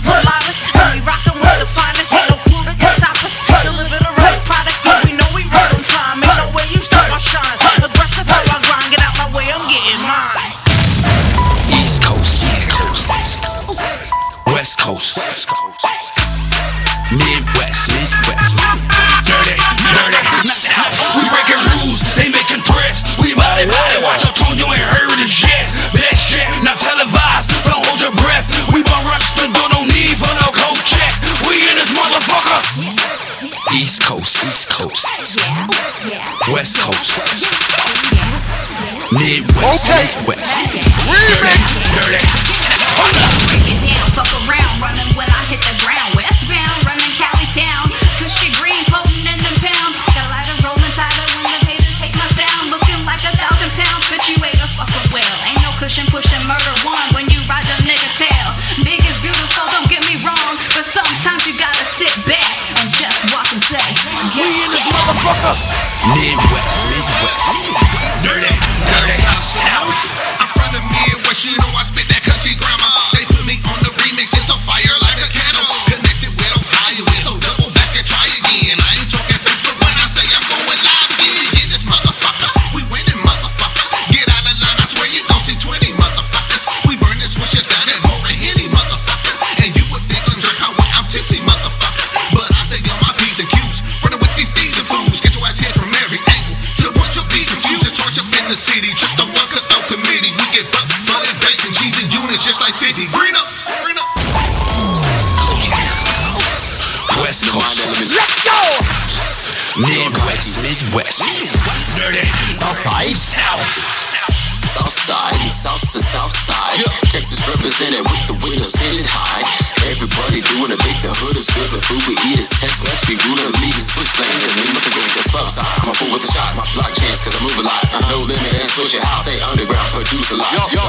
the loudest. And we rockin' with the finest. Ain't no crew that can stop us. Product, and we know we on time. Ain't no way you stop our shine. Aggressive how I grind, get out my way, I'm getting mine. East Coast, East Coast, East Coast, West Coast, West Coast, Midwest, Midwest, dirty, dirty South. Coast, East Coast, West Coast, West Coast, Midwest, Remix. dirty, dirty just watch and say, yeah, motherfucker. Midwest, Midwest. Dirty, dirty South. In front of me and West, you know I spit that West Coast. Let's go. Midwest, Midwest. Dirty, Southside. South. Southside, south to south side. Texas represented with the windows tinted high. Everybody doing a big, the hood is good, the food we eat is Tex Mex. We ruler leaving switch lanes and we looking at the club side. I'm a fool with the shots, my block chance cause I move a lot. No limit and your house, stay underground, produce a lot. Dark high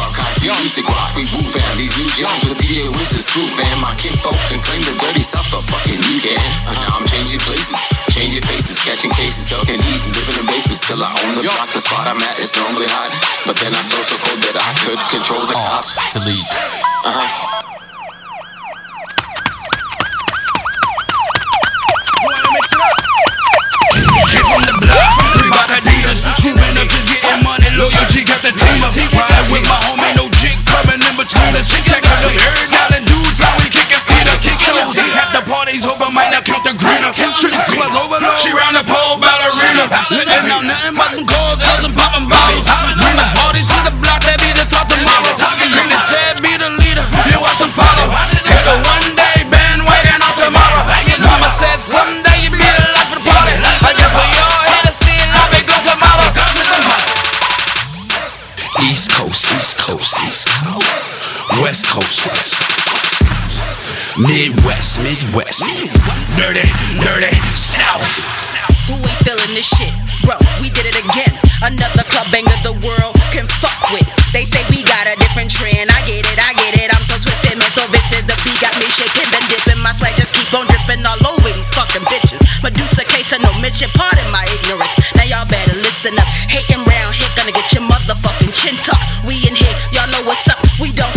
music rock, we woo fam. These new Jones with DJ Wiz is swoop fam. My kinfolk can claim the dirty south, but fucking you can. And now I'm changing places, changing faces, catching cases, ducking heat, living in basements till I own the block. The spot I'm at is normally hot, but then I flow so cold that I could control the cops. Delete. Came count the green up. Clubs overload, she round the pole ballerina. Letting out nothing but some calls, L's and popping bottles. Bring the party to the block, that be the talk tomorrow. Green said, be the leader, you watch them follow. Hit a one day bandwagon on tomorrow. Mama said, someday you be the life of the party. I guess we all here to see it, I'll be good tomorrow. East Coast, East Coast, East Coast. West Coast, West Coast. Midwest, Midwest. Dirty, dirty South. Who ain't feeling this shit? Bro, we did it again. Another club banger the world can fuck with. They say we got a different trend. I get it, I get it. I'm so twisted, man, so vicious. The beat got me shaking, then dipping. My sweat just keep on dripping all over these fucking bitches. Medusa case of no mention, pardon my ignorance. Now y'all better listen up. Hating round here, gonna get your motherfucking chin tucked. We in here, y'all know what's up. We don't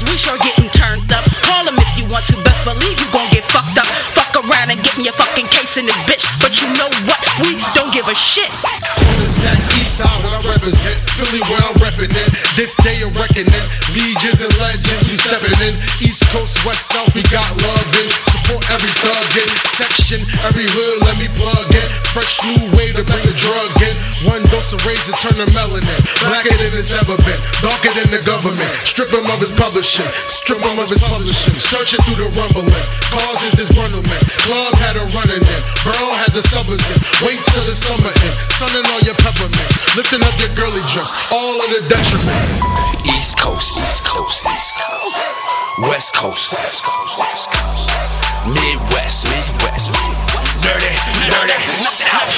motherfuckers. We sure getting turned up. Call them if you want to. Best believe you gon' get fucked up. Fuck around and get me a fucking case in this bitch. But you know what? We don't give a shit. On the set, east side, what I represent. Philly, where I'm reppin' in. This day of reckoning. Legions and legends, we steppin' in. East Coast, West South, we got love in. Support every thug in. Section, every hood, let me plug in. Fresh new way to bring the drugs in. Dose of razor, turn the melanin. Blacker than it's ever been. Darker than the government. Strip him of his publishing. Strip him of his publishing. Searching through the rumbling. Causes disgruntlement. Club had a running in. Burl had the suburbs in. Wait till the summer in. Sunning all your peppermint. Lifting up your girly dress. All of the detriment. East Coast, East Coast, East Coast. West Coast, West Coast, West Coast. Midwest, Midwest. Dirty, dirty South.